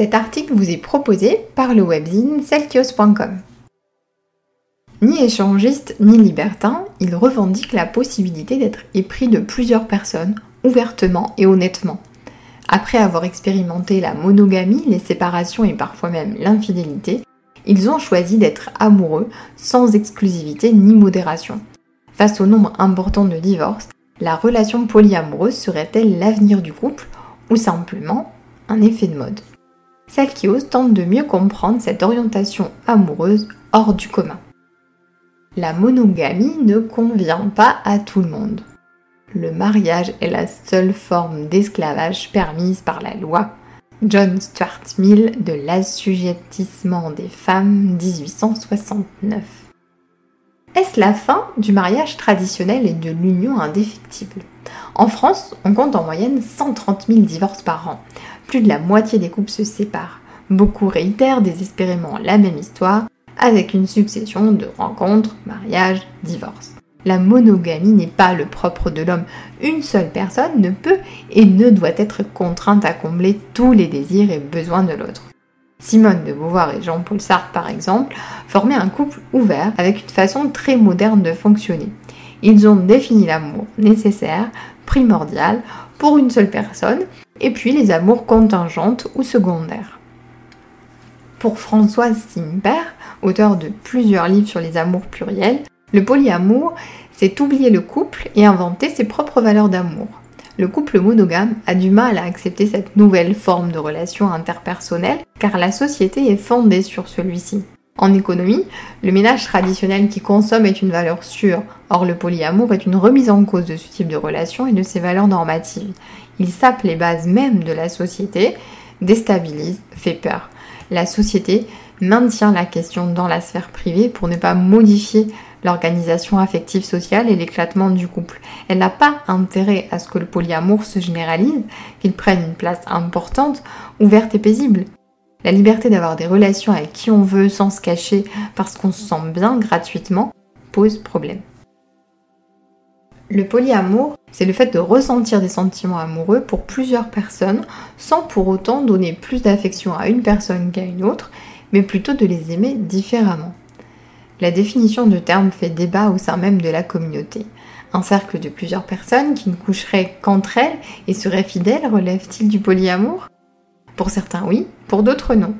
Cet article vous est proposé par le webzine selkios.com. Ni échangiste ni libertin, il revendique la possibilité d'être épris de plusieurs personnes, ouvertement et honnêtement. Après avoir expérimenté la monogamie, les séparations et parfois même l'infidélité, ils ont choisi d'être amoureux sans exclusivité ni modération. Face au nombre important de divorces, la relation polyamoureuse serait-elle l'avenir du couple ou simplement un effet de mode? Celle qui ose tente de mieux comprendre cette orientation amoureuse hors du commun la monogamie ne convient pas à tout le monde. Le mariage est la seule forme d'esclavage permise par la loi. John Stuart Mill de l'assujettissement des femmes 1869. Est-ce la fin du mariage traditionnel et de l'union indéfectible? En France, on compte en moyenne 130 000 divorces par an. Plus de la moitié des couples se séparent. Beaucoup réitèrent désespérément la même histoire avec une succession de rencontres, mariages, divorces. La monogamie n'est pas le propre de l'homme. Une seule personne ne peut et ne doit être contrainte à combler tous les désirs et besoins de l'autre. Simone de Beauvoir et Jean-Paul Sartre, par exemple, formaient un couple ouvert avec une façon très moderne de fonctionner. Ils ont défini l'amour nécessaire, primordial, pour une seule personne, et puis les amours contingentes ou secondaires. Pour Françoise Simper, auteur de plusieurs livres sur les amours pluriels, le polyamour, c'est oublier le couple et inventer ses propres valeurs d'amour. Le couple monogame a du mal à accepter cette nouvelle forme de relation interpersonnelle car la société est fondée sur celui-ci. En économie, le ménage traditionnel qui consomme est une valeur sûre, or le polyamour est une remise en cause de ce type de relation et de ses valeurs normatives. Il sape les bases même de la société, déstabilise, fait peur la société maintient la question dans la sphère privée pour ne pas modifier l'organisation affective sociale et l'éclatement du couple. Elle n'a pas intérêt à ce que le polyamour se généralise, qu'il prenne une place importante, ouverte et paisible. La liberté d'avoir des relations avec qui on veut sans se cacher parce qu'on se sent bien gratuitement pose problème. Le polyamour, c'est le fait de ressentir des sentiments amoureux pour plusieurs personnes sans pour autant donner plus d'affection à une personne qu'à une autre, mais plutôt de les aimer différemment. La définition de terme fait débat au sein même de la communauté. Un cercle de plusieurs personnes qui ne coucheraient qu'entre elles et seraient fidèles relève-t-il du polyamour? Pour certains oui, pour d'autres non.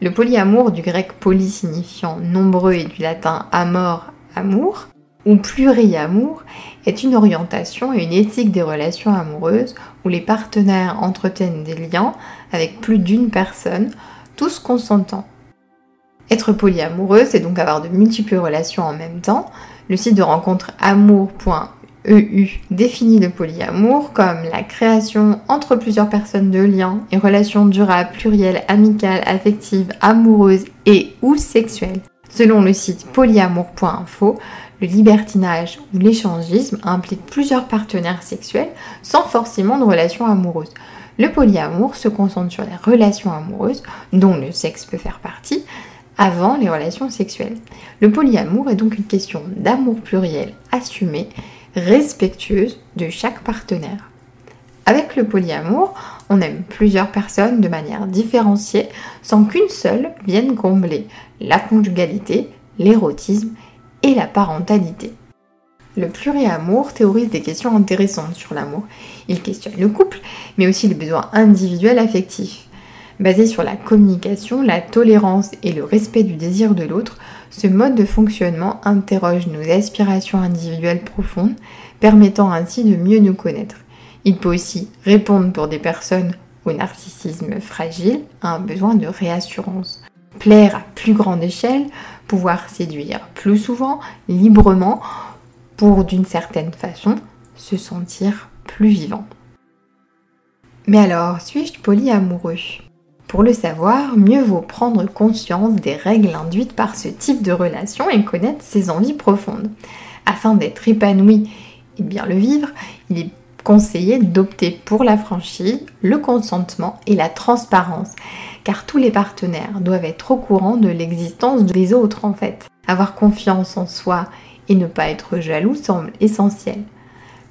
Le polyamour du grec poly signifiant nombreux et du latin amor, amour, ou pluriamour est une orientation et une éthique des relations amoureuses où les partenaires entretiennent des liens avec plus d'une personne, tous consentants. Être polyamoureux, c'est donc avoir de multiples relations en même temps. Le site de rencontre amour.eu définit le polyamour comme la création entre plusieurs personnes de liens et relations durables, plurielles, amicales, affectives, amoureuses et ou sexuelles. Selon le site polyamour.info, le libertinage ou l'échangisme implique plusieurs partenaires sexuels sans forcément de relation amoureuse. Le polyamour se concentre sur les relations amoureuses, dont le sexe peut faire partie, avant les relations sexuelles. Le polyamour est donc une question d'amour pluriel assumé, respectueuse de chaque partenaire. Avec le polyamour, on aime plusieurs personnes de manière différenciée sans qu'une seule vienne combler la conjugalité, l'érotisme et la parentalité. Le pluriamour théorise des questions intéressantes sur l'amour. Il questionne le couple, mais aussi les besoins individuels affectifs. Basé sur la communication, la tolérance et le respect du désir de l'autre, ce mode de fonctionnement interroge nos aspirations individuelles profondes, permettant ainsi de mieux nous connaître. Il peut aussi répondre pour des personnes au narcissisme fragile à un besoin de réassurance. Plaire à plus grande échelle, pouvoir séduire plus souvent, librement, pour d'une certaine façon se sentir plus vivant. Mais alors, suis-je polyamoureux Pour le savoir, mieux vaut prendre conscience des règles induites par ce type de relation et connaître ses envies profondes. Afin d'être épanoui et bien le vivre, il est conseillé d'opter pour la franchise, le consentement et la transparence, car tous les partenaires doivent être au courant de l'existence des autres en fait. Avoir confiance en soi et ne pas être jaloux semble essentiel.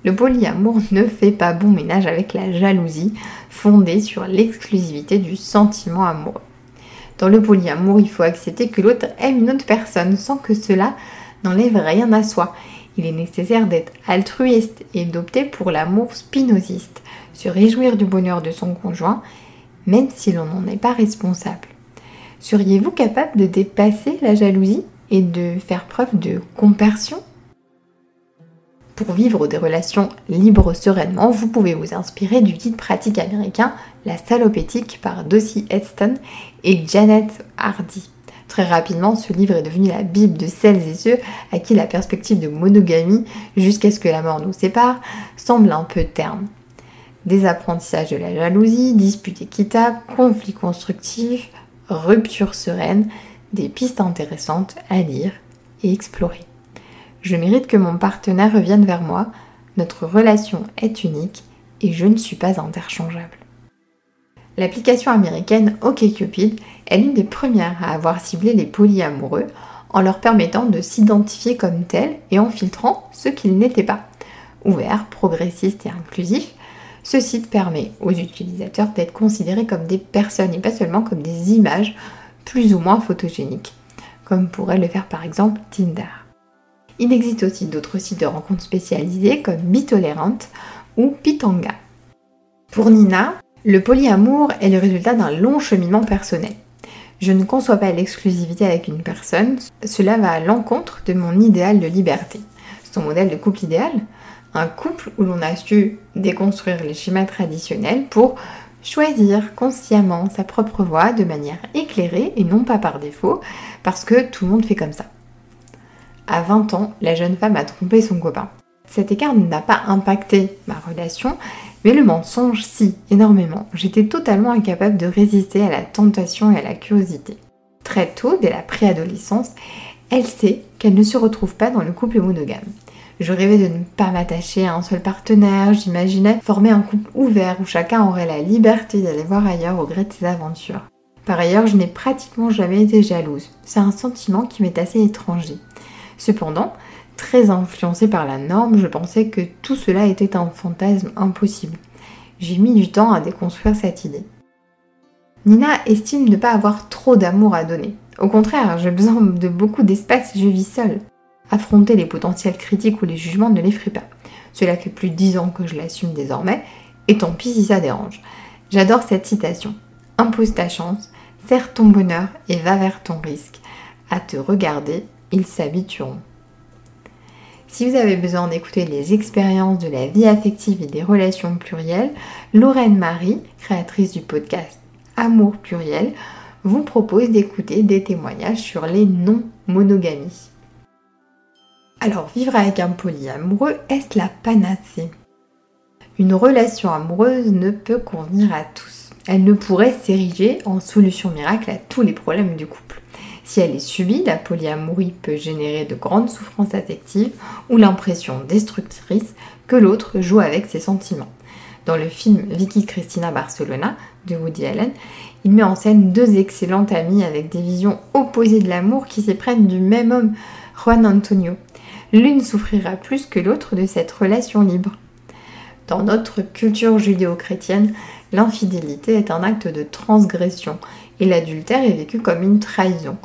Le polyamour ne fait pas bon ménage avec la jalousie fondée sur l'exclusivité du sentiment amoureux. Dans le polyamour, il faut accepter que l'autre aime une autre personne sans que cela n'enlève rien à soi. Il est nécessaire d'être altruiste et d'opter pour l'amour spinoziste, se réjouir du bonheur de son conjoint, même si l'on n'en est pas responsable. Seriez-vous capable de dépasser la jalousie et de faire preuve de compersion pour vivre des relations libres sereinement, vous pouvez vous inspirer du guide pratique américain La salopétique par Dossie Heston et Janet Hardy. Très rapidement, ce livre est devenu la Bible de celles et ceux à qui la perspective de monogamie, jusqu'à ce que la mort nous sépare, semble un peu terne. Des apprentissages de la jalousie, disputes équitables, conflits constructifs, ruptures sereines, des pistes intéressantes à lire et explorer. Je mérite que mon partenaire revienne vers moi, notre relation est unique et je ne suis pas interchangeable. L'application américaine OkCupid est l'une des premières à avoir ciblé les polyamoureux en leur permettant de s'identifier comme tels et en filtrant ce qu'ils n'étaient pas. Ouvert, progressiste et inclusif, ce site permet aux utilisateurs d'être considérés comme des personnes et pas seulement comme des images plus ou moins photogéniques, comme pourrait le faire par exemple Tinder. Il existe aussi d'autres sites de rencontres spécialisés comme Bitolerant ou Pitanga. Pour Nina, le polyamour est le résultat d'un long cheminement personnel. Je ne conçois pas l'exclusivité avec une personne, cela va à l'encontre de mon idéal de liberté. Son modèle de couple idéal Un couple où l'on a su déconstruire les schémas traditionnels pour choisir consciemment sa propre voie de manière éclairée et non pas par défaut, parce que tout le monde fait comme ça. À 20 ans, la jeune femme a trompé son copain. Cet écart n'a pas impacté ma relation, mais le mensonge, si, énormément. J'étais totalement incapable de résister à la tentation et à la curiosité. Très tôt, dès la préadolescence, elle sait qu'elle ne se retrouve pas dans le couple monogame. Je rêvais de ne pas m'attacher à un seul partenaire, j'imaginais former un couple ouvert où chacun aurait la liberté d'aller voir ailleurs au gré de ses aventures. Par ailleurs, je n'ai pratiquement jamais été jalouse. C'est un sentiment qui m'est assez étranger. Cependant, très influencée par la norme, je pensais que tout cela était un fantasme impossible. J'ai mis du temps à déconstruire cette idée. Nina estime ne pas avoir trop d'amour à donner. Au contraire, j'ai besoin de beaucoup d'espace et je vis seule. Affronter les potentiels critiques ou les jugements ne l'effraie pas. Cela fait plus de dix ans que je l'assume désormais, et tant pis si ça dérange. J'adore cette citation. Impose ta chance, serre ton bonheur et va vers ton risque. À te regarder ils s'habitueront. Si vous avez besoin d'écouter les expériences de la vie affective et des relations plurielles, Lorraine Marie, créatrice du podcast Amour pluriel, vous propose d'écouter des témoignages sur les non-monogamies. Alors, vivre avec un polyamoureux, est-ce la panacée? Une relation amoureuse ne peut convenir à tous. Elle ne pourrait s'ériger en solution miracle à tous les problèmes du couple. Si elle est subie, la polyamorie peut générer de grandes souffrances affectives ou l'impression destructrice que l'autre joue avec ses sentiments. Dans le film Vicky Cristina Barcelona de Woody Allen, il met en scène deux excellentes amies avec des visions opposées de l'amour qui s'éprennent du même homme, Juan Antonio. L'une souffrira plus que l'autre de cette relation libre. Dans notre culture judéo-chrétienne, l'infidélité est un acte de transgression et l'adultère est vécu comme une trahison.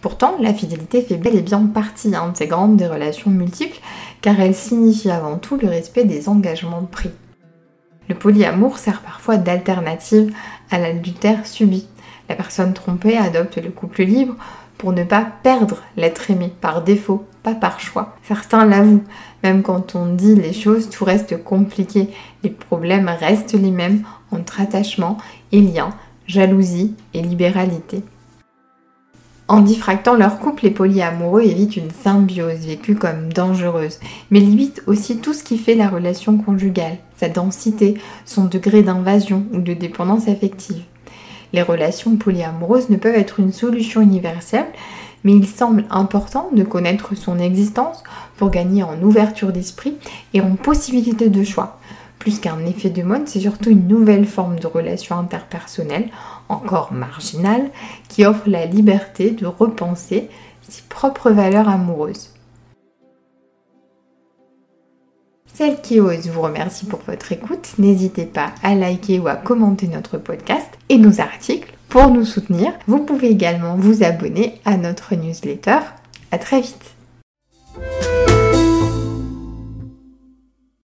Pourtant, la fidélité fait bel et bien partie intégrante des relations multiples car elle signifie avant tout le respect des engagements pris. Le polyamour sert parfois d'alternative à l'adultère subi. La personne trompée adopte le couple libre pour ne pas perdre l'être aimé par défaut, pas par choix. Certains l'avouent, même quand on dit les choses, tout reste compliqué. Les problèmes restent les mêmes entre attachement et lien, jalousie et libéralité. En diffractant leur couple, les polyamoureux évitent une symbiose vécue comme dangereuse, mais limitent aussi tout ce qui fait la relation conjugale, sa densité, son degré d'invasion ou de dépendance affective. Les relations polyamoureuses ne peuvent être une solution universelle, mais il semble important de connaître son existence pour gagner en ouverture d'esprit et en possibilité de choix. Plus qu'un effet de mode, c'est surtout une nouvelle forme de relation interpersonnelle encore marginal, qui offre la liberté de repenser ses propres valeurs amoureuses. Celle qui ose vous remercie pour votre écoute. N'hésitez pas à liker ou à commenter notre podcast et nos articles pour nous soutenir. Vous pouvez également vous abonner à notre newsletter. À très vite